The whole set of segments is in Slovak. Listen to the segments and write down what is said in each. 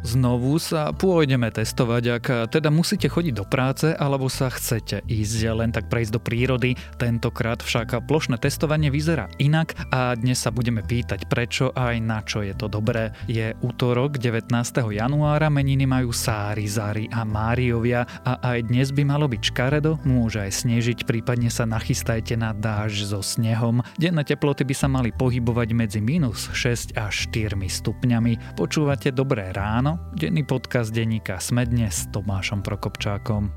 Znovu sa pôjdeme testovať, ak teda musíte chodiť do práce alebo sa chcete ísť len tak prejsť do prírody. Tentokrát však plošné testovanie vyzerá inak a dnes sa budeme pýtať prečo aj na čo je to dobré. Je útorok 19. januára, meniny majú Sári, Zari a Máriovia a aj dnes by malo byť škaredo, môže aj snežiť, prípadne sa nachystajte na dáž so snehom. Denné teploty by sa mali pohybovať medzi minus 6 až 4 stupňami. Počúvate Dobré ráno Áno, denný podcast denníka Sme dnes s Tomášom Prokopčákom.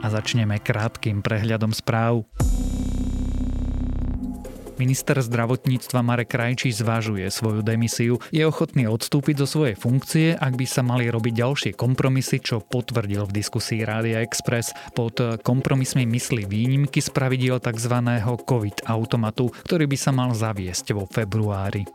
A začneme krátkým prehľadom správ. Minister zdravotníctva Marek Krajčí zvažuje svoju demisiu. Je ochotný odstúpiť zo svojej funkcie, ak by sa mali robiť ďalšie kompromisy, čo potvrdil v diskusii Rádia Express. Pod kompromismi myslí výnimky z pravidiel tzv. COVID automatu, ktorý by sa mal zaviesť vo februári.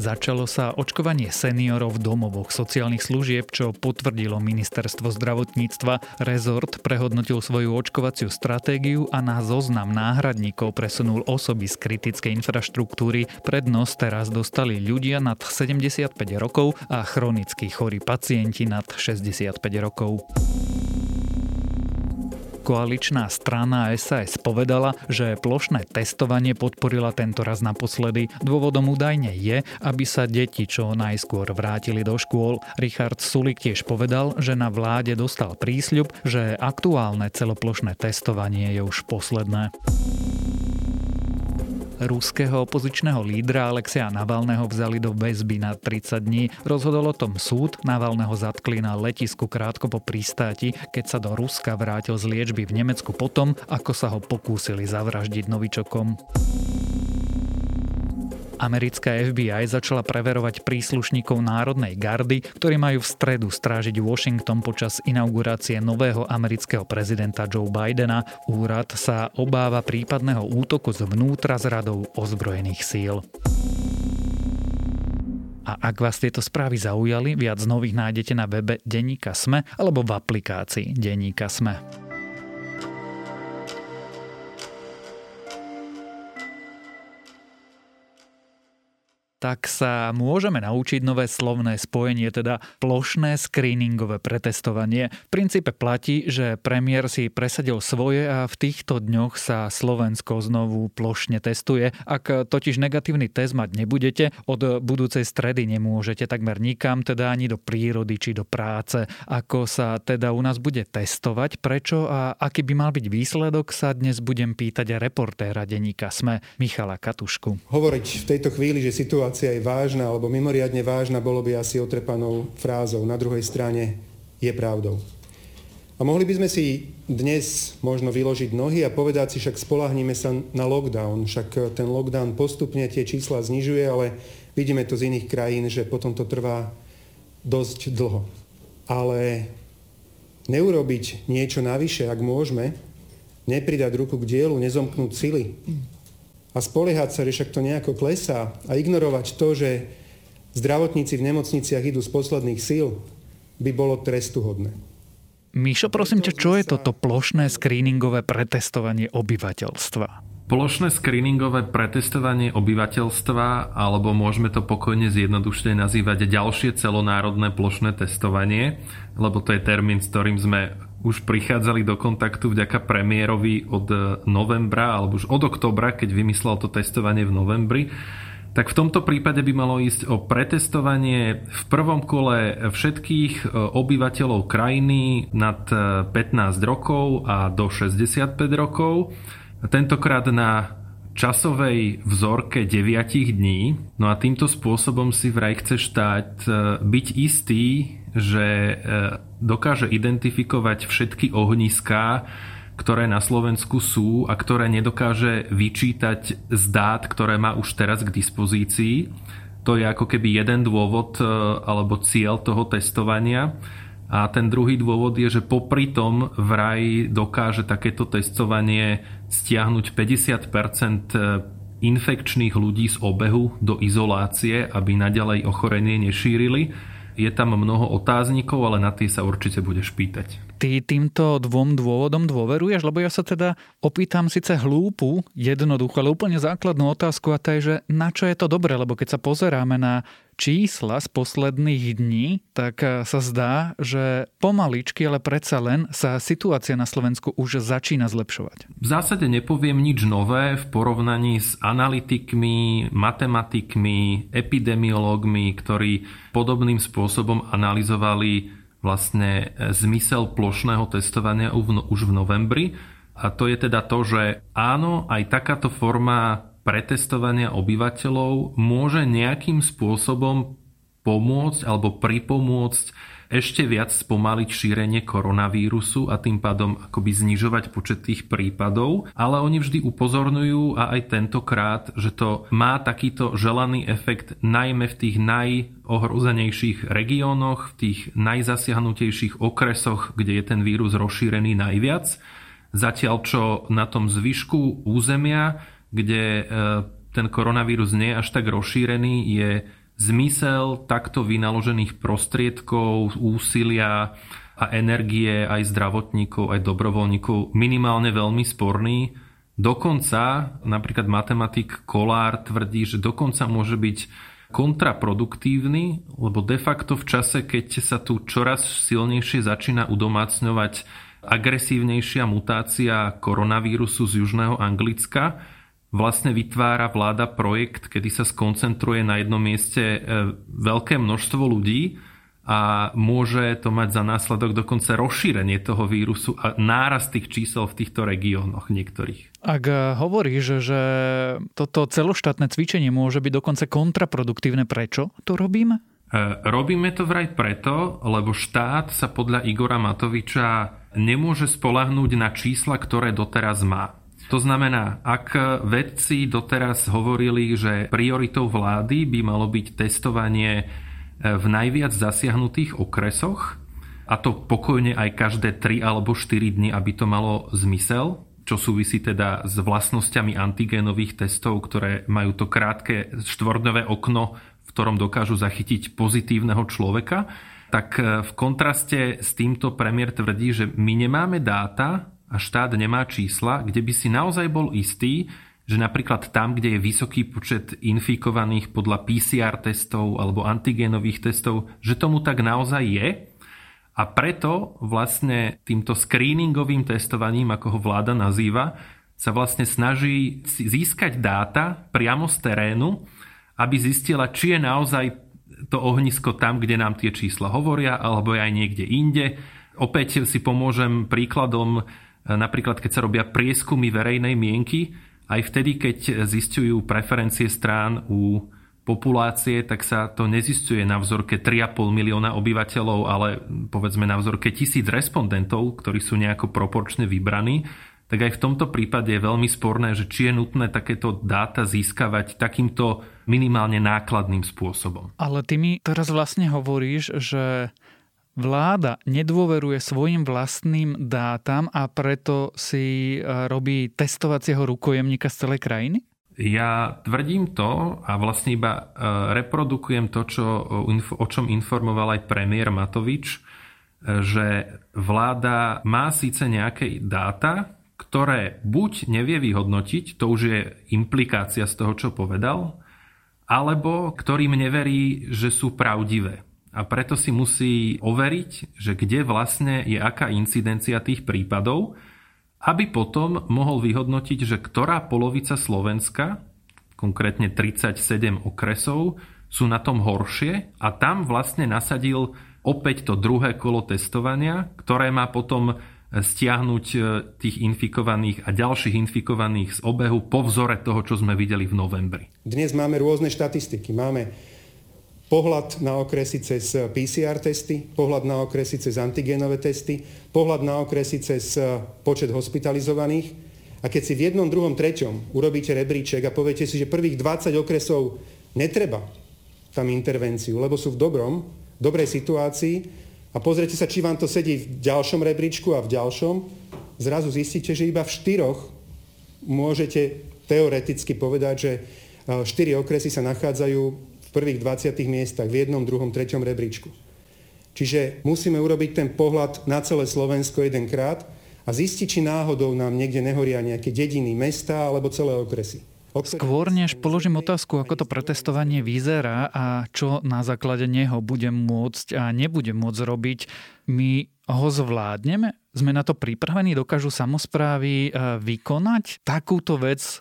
Začalo sa očkovanie seniorov v domovoch sociálnych služieb, čo potvrdilo ministerstvo zdravotníctva. Rezort prehodnotil svoju očkovaciu stratégiu a na zoznam náhradníkov presunul osoby z kritickej infraštruktúry. Prednosť teraz dostali ľudia nad 75 rokov a chronicky chorí pacienti nad 65 rokov. Koaličná strana SAS povedala, že plošné testovanie podporila tento raz naposledy. Dôvodom údajne je, aby sa deti čo najskôr vrátili do škôl. Richard Sulik tiež povedal, že na vláde dostal prísľub, že aktuálne celoplošné testovanie je už posledné ruského opozičného lídra Alexia Navalného vzali do väzby na 30 dní. Rozhodol o tom súd, Navalného zatkli na letisku krátko po pristáti, keď sa do Ruska vrátil z liečby v Nemecku potom, ako sa ho pokúsili zavraždiť novičokom. Americká FBI začala preverovať príslušníkov Národnej gardy, ktorí majú v stredu strážiť Washington počas inaugurácie nového amerického prezidenta Joe Bidena. Úrad sa obáva prípadného útoku zvnútra z radou ozbrojených síl. A ak vás tieto správy zaujali, viac nových nájdete na webe Deníka Sme alebo v aplikácii Deníka Sme. Tak sa môžeme naučiť nové slovné spojenie, teda plošné screeningové pretestovanie. V princípe platí, že premiér si presadil svoje a v týchto dňoch sa Slovensko znovu plošne testuje. Ak totiž negatívny test mať nebudete, od budúcej stredy nemôžete takmer nikam, teda ani do prírody či do práce. Ako sa teda u nás bude testovať, prečo a aký by mal byť výsledok, sa dnes budem pýtať reportéra denníka SME Michala Katušku. Hovoriť v tejto chvíli, že situácia situácia je vážna alebo mimoriadne vážna, bolo by asi otrepanou frázou. Na druhej strane je pravdou. A mohli by sme si dnes možno vyložiť nohy a povedať si, však spolahníme sa na lockdown, však ten lockdown postupne tie čísla znižuje, ale vidíme to z iných krajín, že potom to trvá dosť dlho. Ale neurobiť niečo navyše, ak môžeme, nepridať ruku k dielu, nezomknúť sily, a spoliehať sa, že však to nejako klesá a ignorovať to, že zdravotníci v nemocniciach idú z posledných síl, by bolo trestuhodné. Míšo, prosím ťa, čo je toto plošné screeningové pretestovanie obyvateľstva? Plošné screeningové pretestovanie obyvateľstva, alebo môžeme to pokojne zjednodušene nazývať ďalšie celonárodné plošné testovanie, lebo to je termín, s ktorým sme už prichádzali do kontaktu vďaka premiérovi od novembra, alebo už od oktobra, keď vymyslel to testovanie v novembri. Tak v tomto prípade by malo ísť o pretestovanie v prvom kole všetkých obyvateľov krajiny nad 15 rokov a do 65 rokov tentokrát na časovej vzorke 9 dní. No a týmto spôsobom si vraj chce štát e, byť istý, že e, dokáže identifikovať všetky ohniská, ktoré na Slovensku sú a ktoré nedokáže vyčítať z dát, ktoré má už teraz k dispozícii. To je ako keby jeden dôvod e, alebo cieľ toho testovania. A ten druhý dôvod je, že popri tom vraj dokáže takéto testovanie stiahnuť 50% infekčných ľudí z obehu do izolácie, aby naďalej ochorenie nešírili. Je tam mnoho otáznikov, ale na tie sa určite budeš pýtať. Ty týmto dvom dôvodom dôveruješ? Lebo ja sa teda opýtam síce hlúpu, jednoduchú, ale úplne základnú otázku a to je, že na čo je to dobré? Lebo keď sa pozeráme na čísla z posledných dní, tak eh, sa zdá, že pomaličky, ale predsa len sa situácia na Slovensku už začína zlepšovať. V zásade nepoviem nič nové v porovnaní s analytikmi, matematikmi, epidemiológmi, ktorí podobným spôsobom analyzovali vlastne e, zmysel plošného testovania už v novembri. A to je teda to, že áno, aj takáto forma pretestovania obyvateľov môže nejakým spôsobom pomôcť alebo pripomôcť ešte viac spomaliť šírenie koronavírusu a tým pádom akoby znižovať počet tých prípadov, ale oni vždy upozorňujú a aj tentokrát, že to má takýto želaný efekt najmä v tých najohrozenejších regiónoch, v tých najzasiahnutejších okresoch, kde je ten vírus rozšírený najviac. Zatiaľ čo na tom zvyšku územia, kde e, ten koronavírus nie je až tak rozšírený, je zmysel takto vynaložených prostriedkov, úsilia a energie aj zdravotníkov, aj dobrovoľníkov minimálne veľmi sporný. Dokonca, napríklad matematik Kolár tvrdí, že dokonca môže byť kontraproduktívny, lebo de facto v čase, keď sa tu čoraz silnejšie začína udomácňovať agresívnejšia mutácia koronavírusu z južného Anglicka, vlastne vytvára vláda projekt, kedy sa skoncentruje na jednom mieste e, veľké množstvo ľudí a môže to mať za následok dokonca rozšírenie toho vírusu a nárast tých čísel v týchto regiónoch niektorých. Ak e, hovoríš, že toto celoštátne cvičenie môže byť dokonca kontraproduktívne, prečo to robíme? E, robíme to vraj preto, lebo štát sa podľa Igora Matoviča nemôže spolahnúť na čísla, ktoré doteraz má. To znamená, ak vedci doteraz hovorili, že prioritou vlády by malo byť testovanie e, v najviac zasiahnutých okresoch, a to pokojne aj každé 3 alebo 4 dny, aby to malo zmysel, čo súvisí teda s vlastnosťami antigénových testov, ktoré majú to krátke štvordňové okno, v ktorom dokážu zachytiť pozitívneho človeka, tak e, v kontraste s týmto premiér tvrdí, že my nemáme dáta, a štát nemá čísla, kde by si naozaj bol istý, že napríklad tam, kde je vysoký počet infikovaných podľa PCR testov alebo antigénových testov, že tomu tak naozaj je. A preto vlastne týmto screeningovým testovaním, ako ho vláda nazýva, sa vlastne snaží získať dáta priamo z terénu, aby zistila, či je naozaj to ohnisko tam, kde nám tie čísla hovoria, alebo je aj niekde inde. Opäť si pomôžem príkladom Napríklad, keď sa robia prieskumy verejnej mienky, aj vtedy, keď zistujú preferencie strán u populácie, tak sa to nezistuje na vzorke 3,5 milióna obyvateľov, ale povedzme na vzorke tisíc respondentov, ktorí sú nejako proporčne vybraní, tak aj v tomto prípade je veľmi sporné, že či je nutné takéto dáta získavať takýmto minimálne nákladným spôsobom. Ale ty mi teraz vlastne hovoríš, že vláda nedôveruje svojim vlastným dátam a preto si e, robí testovacieho rukojemníka z celej krajiny? Ja tvrdím to a vlastne iba e, reprodukujem to, čo, o čom informoval aj premiér Matovič, e, že vláda má síce nejaké dáta, ktoré buď nevie vyhodnotiť, to už je implikácia z toho, čo povedal, alebo ktorým neverí, že sú pravdivé a preto si musí overiť, že kde vlastne je aká incidencia tých prípadov, aby potom mohol vyhodnotiť, že ktorá polovica Slovenska, konkrétne 37 okresov, sú na tom horšie a tam vlastne nasadil opäť to druhé kolo testovania, ktoré má potom stiahnuť e, tých infikovaných a ďalších infikovaných z obehu po vzore toho, čo sme videli v novembri. Dnes máme rôzne štatistiky. Máme pohľad na okresy cez PCR testy, pohľad na okresy cez antigénové testy, pohľad na okresy cez eh, počet hospitalizovaných. A keď si v jednom, druhom, treťom urobíte rebríček a poviete si, že prvých 20 okresov netreba tam intervenciu, lebo sú v dobrom, dobrej situácii a pozrite sa, či vám to sedí v ďalšom rebríčku a v ďalšom, zrazu zistíte, že iba v štyroch môžete teoreticky povedať, že eh, štyri okresy sa nachádzajú prvých 20 miestach v jednom, druhom, treťom rebríčku. Čiže musíme urobiť ten pohľad na celé Slovensko jedenkrát a zistiť, či náhodou nám niekde nehoria nejaké dediny, mesta alebo celé okresy. Skôr než položím otázku, ako to pretestovanie vyzerá a čo na základe neho budem môcť a nebudem môcť robiť, my ho zvládneme? Sme na to pripravení? Dokážu samozprávy e, vykonať takúto vec,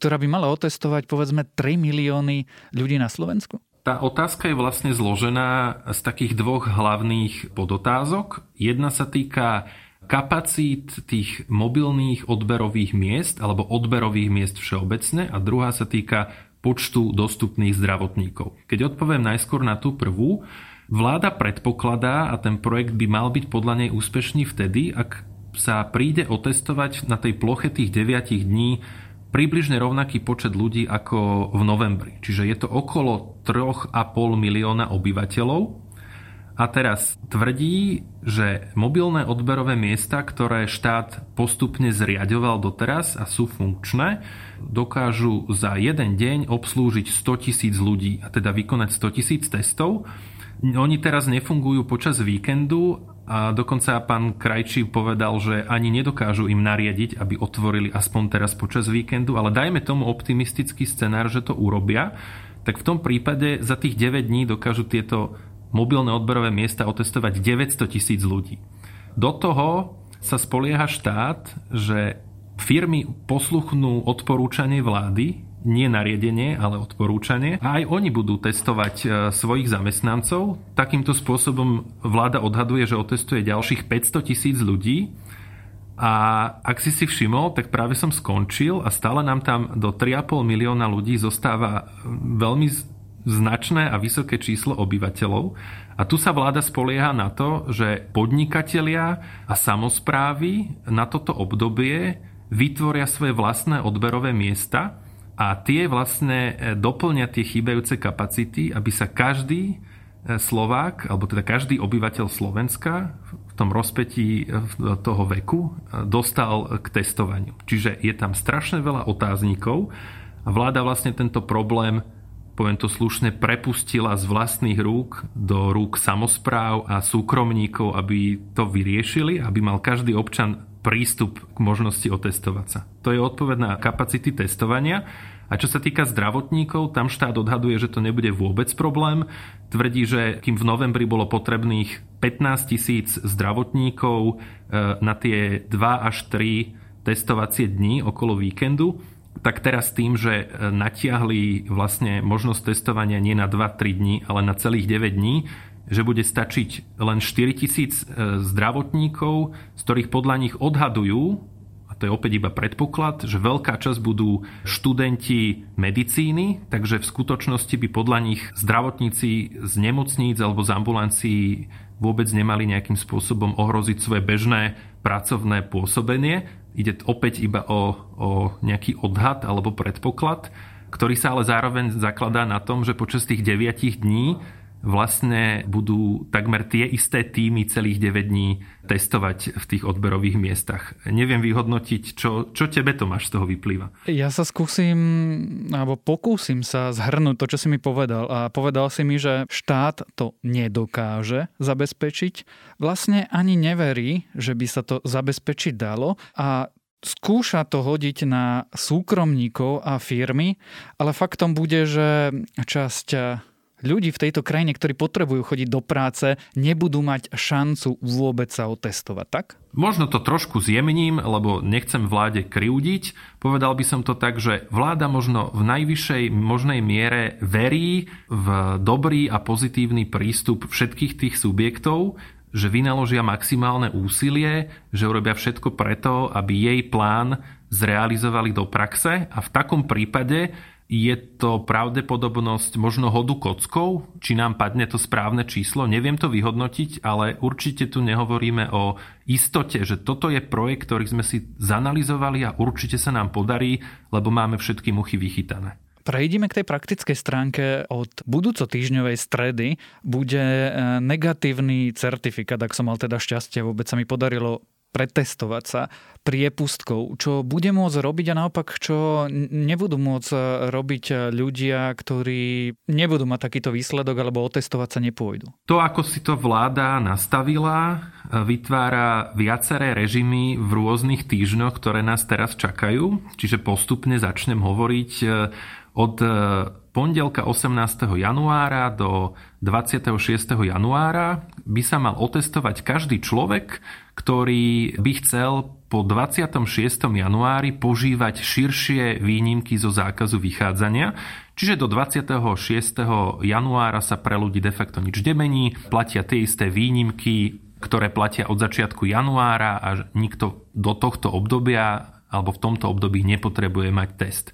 ktorá by mala otestovať povedzme 3 milióny ľudí na Slovensku? Tá otázka je vlastne zložená z takých dvoch hlavných podotázok. Jedna sa týka kapacít tých mobilných odberových miest alebo odberových miest všeobecne a druhá sa týka počtu dostupných zdravotníkov. Keď odpoviem najskôr na tú prvú, vláda predpokladá a ten projekt by mal byť podľa nej úspešný vtedy, ak sa príde otestovať na tej ploche tých 9 dní približne rovnaký počet ľudí ako v novembri. Čiže je to okolo 3,5 milióna obyvateľov a teraz tvrdí, že mobilné odberové miesta, ktoré štát postupne zriadoval doteraz a sú funkčné, dokážu za jeden deň obslúžiť 100 tisíc ľudí a teda vykonať 100 tisíc testov. Oni teraz nefungujú počas víkendu a dokonca pán Krajčí povedal, že ani nedokážu im nariadiť, aby otvorili aspoň teraz počas víkendu, ale dajme tomu optimistický scenár, že to urobia, tak v tom prípade za tých 9 dní dokážu tieto mobilné odberové miesta otestovať 900 tisíc ľudí. Do toho sa spolieha štát, že firmy posluchnú odporúčanie vlády, nie nariadenie, ale odporúčanie. A aj oni budú testovať e, svojich zamestnancov. Takýmto spôsobom vláda odhaduje, že otestuje ďalších 500 tisíc ľudí. A ak si si všimol, tak práve som skončil a stále nám tam do 3,5 milióna ľudí zostáva veľmi značné a vysoké číslo obyvateľov. A tu sa vláda spolieha na to, že podnikatelia a samozprávy na toto obdobie vytvoria svoje vlastné odberové miesta a tie vlastne e, doplňa tie chýbajúce kapacity, aby sa každý e, Slovák, alebo teda každý obyvateľ Slovenska v tom rozpetí e, toho veku dostal k testovaniu. Čiže je tam strašne veľa otáznikov a vláda vlastne tento problém poviem to slušne, prepustila z vlastných rúk do rúk samozpráv a súkromníkov, aby to vyriešili, aby mal každý občan prístup k možnosti otestovať sa. To je odpoveď na kapacity testovania. A čo sa týka zdravotníkov, tam štát odhaduje, že to nebude vôbec problém. Tvrdí, že kým v novembri bolo potrebných 15 tisíc zdravotníkov e, na tie 2 až 3 testovacie dni okolo víkendu, tak teraz tým, že e, natiahli vlastne možnosť testovania nie na 2-3 dní, ale na celých 9 dní, že bude stačiť len 4 tisíc e, zdravotníkov, z ktorých podľa nich odhadujú, a to je opäť iba predpoklad, že veľká časť budú študenti medicíny, takže v skutočnosti by podľa nich zdravotníci z nemocníc alebo z ambulancií vôbec nemali nejakým spôsobom ohroziť svoje bežné pracovné pôsobenie. Ide opäť iba o, o nejaký odhad alebo predpoklad, ktorý sa ale zároveň zakladá na tom, že počas tých 9 dní vlastne budú takmer tie isté týmy celých 9 dní testovať v tých odberových miestach. Neviem vyhodnotiť, čo, čo tebe to máš z toho vyplýva. Ja sa skúsim, alebo pokúsim sa zhrnúť to, čo si mi povedal. A povedal si mi, že štát to nedokáže zabezpečiť. Vlastne ani neverí, že by sa to zabezpečiť dalo. A skúša to hodiť na súkromníkov a firmy, ale faktom bude, že časť ľudí v tejto krajine, ktorí potrebujú chodiť do práce, nebudú mať šancu vôbec sa otestovať, tak? Možno to trošku zjemním, lebo nechcem vláde kriúdiť. Povedal by som to tak, že vláda možno v najvyššej možnej miere verí v dobrý a pozitívny prístup všetkých tých subjektov, že vynaložia maximálne úsilie, že urobia všetko preto, aby jej plán zrealizovali do praxe a v takom prípade je to pravdepodobnosť možno hodu kockou? Či nám padne to správne číslo? Neviem to vyhodnotiť, ale určite tu nehovoríme o istote, že toto je projekt, ktorý sme si zanalizovali a určite sa nám podarí, lebo máme všetky muchy vychytané. Prejdime k tej praktickej stránke. Od budúco týždňovej stredy bude e, negatívny certifikát, ak som mal teda šťastie, vôbec sa mi podarilo pretestovať sa priepustkou, čo bude môcť robiť a naopak, čo nebudú môcť robiť ľudia, ktorí nebudú mať takýto výsledok alebo otestovať sa nepôjdu. To, ako si to vláda nastavila, vytvára viaceré režimy v rôznych týždňoch, ktoré nás teraz čakajú. Čiže postupne začnem hovoriť e, od e, pondelka 18. januára do 26. januára by sa mal otestovať každý človek, ktorý by chcel po 26. januári požívať širšie výnimky zo zákazu vychádzania. Čiže do 26. januára sa pre ľudí de facto nič nemení, platia tie isté výnimky, ktoré platia od začiatku januára a nikto do tohto obdobia alebo v tomto období nepotrebuje mať test.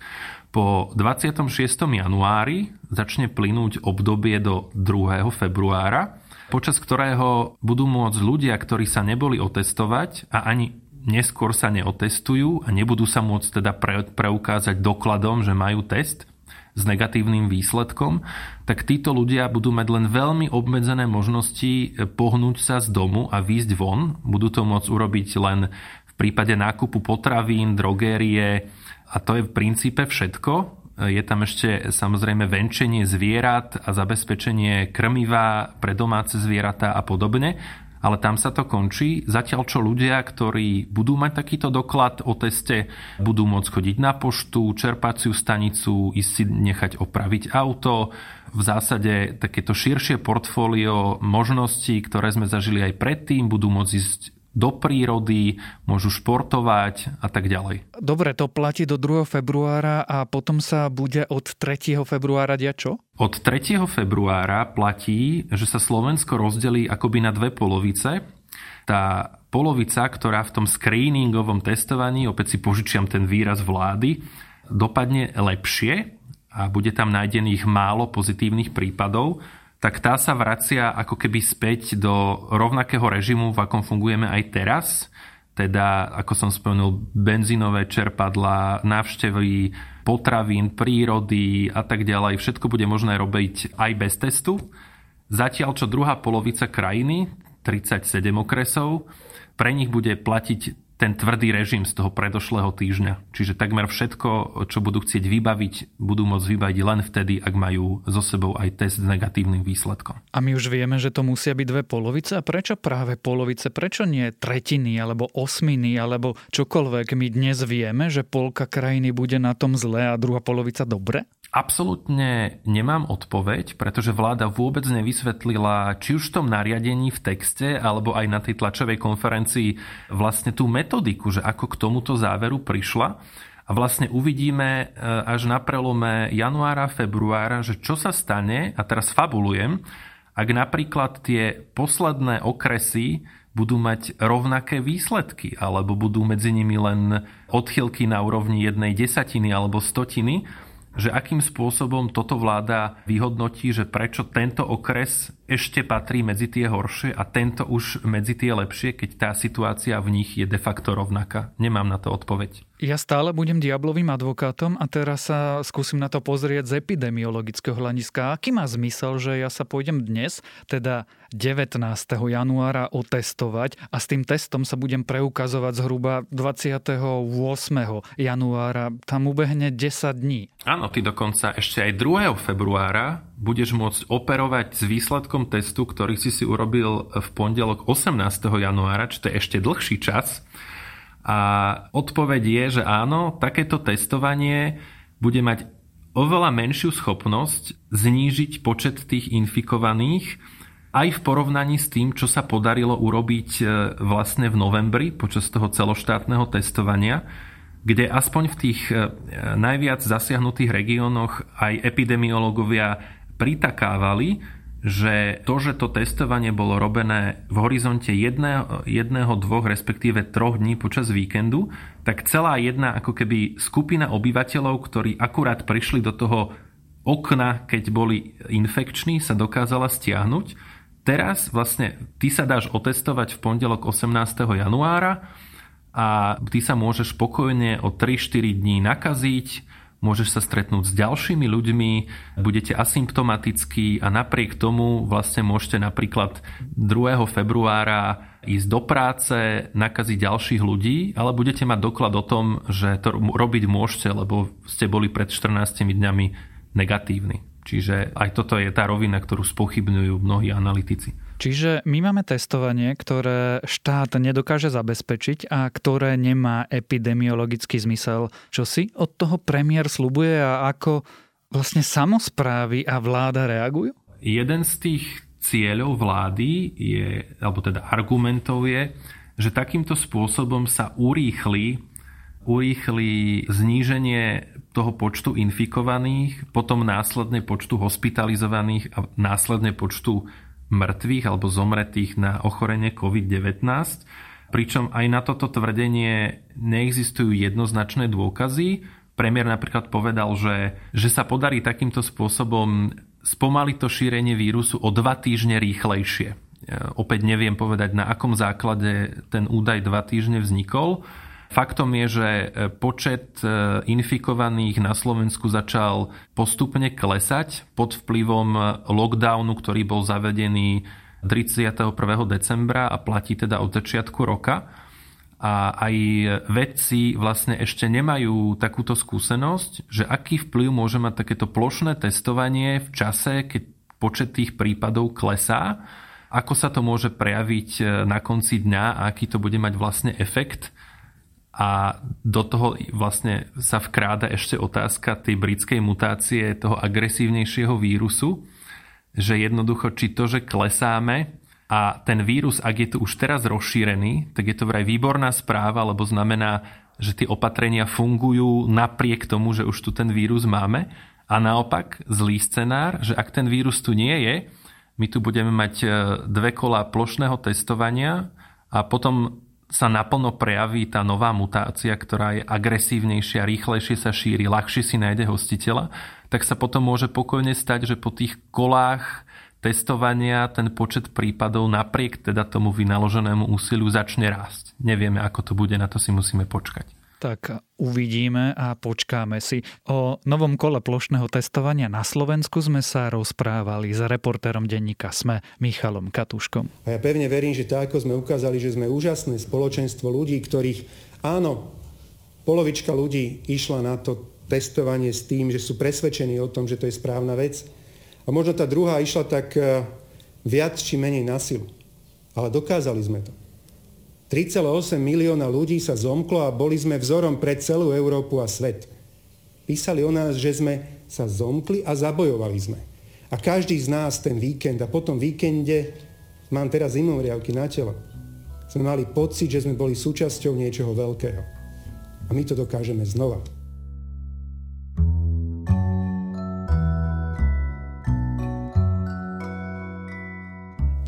Po 26. januári začne plynúť obdobie do 2. februára, počas ktorého budú môcť ľudia, ktorí sa neboli otestovať a ani neskôr sa neotestujú a nebudú sa môcť teda pre, preukázať dokladom, že majú test s negatívnym výsledkom, tak títo ľudia budú mať len veľmi obmedzené možnosti pohnúť sa z domu a výjsť von. Budú to môcť urobiť len v prípade nákupu potravín, drogérie, a to je v princípe všetko. Je tam ešte samozrejme venčenie zvierat a zabezpečenie krmiva pre domáce zvieratá a podobne, ale tam sa to končí. Zatiaľ čo ľudia, ktorí budú mať takýto doklad o teste, budú môcť chodiť na poštu, čerpaciu stanicu, ísť si nechať opraviť auto. V zásade takéto širšie portfólio možností, ktoré sme zažili aj predtým, budú môcť ísť do prírody, môžu športovať a tak ďalej. Dobre, to platí do 2. februára a potom sa bude od 3. februára diať čo? Od 3. februára platí, že sa Slovensko rozdelí akoby na dve polovice. Tá polovica, ktorá v tom screeningovom testovaní, opäť si požičiam ten výraz vlády, dopadne lepšie a bude tam nájdených málo pozitívnych prípadov, tak tá sa vracia ako keby späť do rovnakého režimu, v akom fungujeme aj teraz. Teda, ako som spomenul, benzínové čerpadla, návštevy potravín, prírody a tak ďalej. Všetko bude možné robiť aj bez testu. Zatiaľ, čo druhá polovica krajiny, 37 okresov, pre nich bude platiť ten tvrdý režim z toho predošlého týždňa. Čiže takmer všetko, čo budú chcieť vybaviť, budú môcť vybaviť len vtedy, ak majú so sebou aj test s negatívnym výsledkom. A my už vieme, že to musia byť dve polovice. A prečo práve polovice? Prečo nie tretiny alebo osminy alebo čokoľvek? My dnes vieme, že polka krajiny bude na tom zle a druhá polovica dobre? Absolútne nemám odpoveď, pretože vláda vôbec nevysvetlila, či už v tom nariadení v texte, alebo aj na tej tlačovej konferencii vlastne tú metodiku, že ako k tomuto záveru prišla. A vlastne uvidíme e, až na prelome januára, februára, že čo sa stane, a teraz fabulujem, ak napríklad tie posledné okresy budú mať rovnaké výsledky, alebo budú medzi nimi len odchylky na úrovni jednej desatiny alebo stotiny, že akým spôsobom toto vláda vyhodnotí, že prečo tento okres ešte patrí medzi tie horšie a tento už medzi tie lepšie, keď tá situácia v nich je de facto rovnaká. Nemám na to odpoveď. Ja stále budem diablovým advokátom a teraz sa skúsim na to pozrieť z epidemiologického hľadiska. Aký má zmysel, že ja sa pôjdem dnes, teda 19. januára otestovať a s tým testom sa budem preukazovať zhruba 28. januára. Tam ubehne 10 dní. Áno, ty dokonca ešte aj 2. februára budeš môcť operovať s výsledkom testu, ktorý si si urobil v pondelok 18. januára, čo to je ešte dlhší čas a odpoveď je, že áno, takéto testovanie bude mať oveľa menšiu schopnosť znížiť počet tých infikovaných aj v porovnaní s tým, čo sa podarilo urobiť e, vlastne v novembri počas toho celoštátneho testovania, kde aspoň v tých e, najviac zasiahnutých regiónoch aj epidemiológovia pritakávali, že to, že to testovanie bolo robené v horizonte jedného, jedného, dvoch, respektíve troch dní počas víkendu, tak celá jedna ako keby skupina obyvateľov, ktorí akurát prišli do toho okna, keď boli infekční, sa dokázala stiahnuť. Teraz vlastne ty sa dáš otestovať v pondelok 18. januára a ty sa môžeš spokojne o 3-4 dní nakaziť, môžeš sa stretnúť s ďalšími ľuďmi, budete asymptomatickí a napriek tomu vlastne môžete napríklad 2. februára ísť do práce, nakaziť ďalších ľudí, ale budete mať doklad o tom, že to robiť môžete, lebo ste boli pred 14 dňami negatívni. Čiže aj toto je tá rovina, ktorú spochybňujú mnohí analytici. Čiže my máme testovanie, ktoré štát nedokáže zabezpečiť a ktoré nemá epidemiologický zmysel. Čo si od toho premiér slubuje a ako vlastne samozprávy a vláda reagujú? Jeden z tých cieľov vlády je, alebo teda argumentov je, že takýmto spôsobom sa urýchli, urýchli zníženie toho počtu infikovaných, potom následne počtu hospitalizovaných a následne počtu mŕtvych alebo zomretých na ochorenie COVID-19. Pričom aj na toto tvrdenie neexistujú jednoznačné dôkazy. Premiér napríklad povedal, že, že sa podarí takýmto spôsobom spomaliť to šírenie vírusu o dva týždne rýchlejšie. Opäť neviem povedať, na akom základe ten údaj dva týždne vznikol. Faktom je, že počet e, infikovaných na Slovensku začal postupne klesať pod vplyvom lockdownu, ktorý bol zavedený 31. decembra a platí teda od začiatku roka. A aj vedci vlastne ešte nemajú takúto skúsenosť, že aký vplyv môže mať takéto plošné testovanie v čase, keď počet tých prípadov klesá, ako sa to môže prejaviť e, na konci dňa a aký to bude mať vlastne efekt. A do toho vlastne sa vkráda ešte otázka tej britskej mutácie, toho agresívnejšieho vírusu, že jednoducho, či to, že klesáme, a ten vírus, ak je tu už teraz rozšírený, tak je to vraj výborná správa, lebo znamená, že tie opatrenia fungujú napriek tomu, že už tu ten vírus máme. A naopak zlý scenár, že ak ten vírus tu nie je, my tu budeme mať e, dve kola plošného testovania a potom sa naplno prejaví tá nová mutácia, ktorá je agresívnejšia, rýchlejšie sa šíri, ľahšie si nájde hostiteľa, tak sa potom môže pokojne stať, že po tých kolách testovania ten počet prípadov napriek teda tomu vynaloženému úsiliu začne rásť. Nevieme, ako to bude, na to si musíme počkať. Tak uvidíme a počkáme si. O novom kole plošného testovania na Slovensku sme sa rozprávali s reportérom denníka SME Michalom Katuškom. A ja pevne verím, že tak, ako sme ukázali, že sme úžasné spoločenstvo ľudí, ktorých áno, polovička ľudí išla na to testovanie s tým, že sú presvedčení o tom, že to je správna vec a možno tá druhá išla tak e, viac či menej na silu. Ale dokázali sme to. 3,8 milióna ľudí sa zomklo a boli sme vzorom pre celú Európu a svet. Písali o nás, že sme sa zomkli a zabojovali sme. A každý z nás ten víkend a potom víkende, mám teraz zimomriavky na telo, sme mali pocit, že sme boli súčasťou niečoho veľkého. A my to dokážeme znova.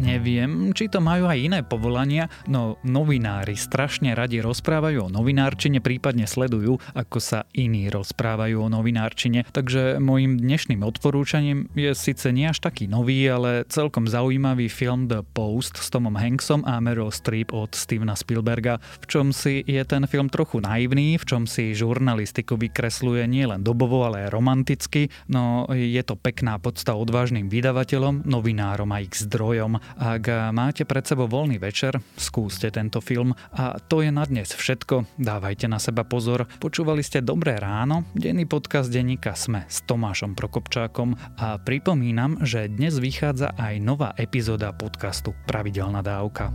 Neviem, či to majú aj iné povolania, no novinári strašne radi rozprávajú o novinárčine, prípadne sledujú, ako sa iní rozprávajú o novinárčine. Takže môjim dnešným odporúčaním je síce nie až taký nový, ale celkom zaujímavý film The Post s Tomom Hanksom a Meryl Streep od Stevena Spielberga, v čom si je ten film trochu naivný, v čom si žurnalistiku vykresluje nielen dobovo, ale aj romanticky, no je to pekná podsta odvážnym vydavateľom, novinárom a ich zdrojom ak máte pred sebou voľný večer, skúste tento film a to je na dnes všetko. Dávajte na seba pozor. Počúvali ste Dobré ráno, denný podcast denníka Sme s Tomášom Prokopčákom a pripomínam, že dnes vychádza aj nová epizóda podcastu Pravidelná dávka.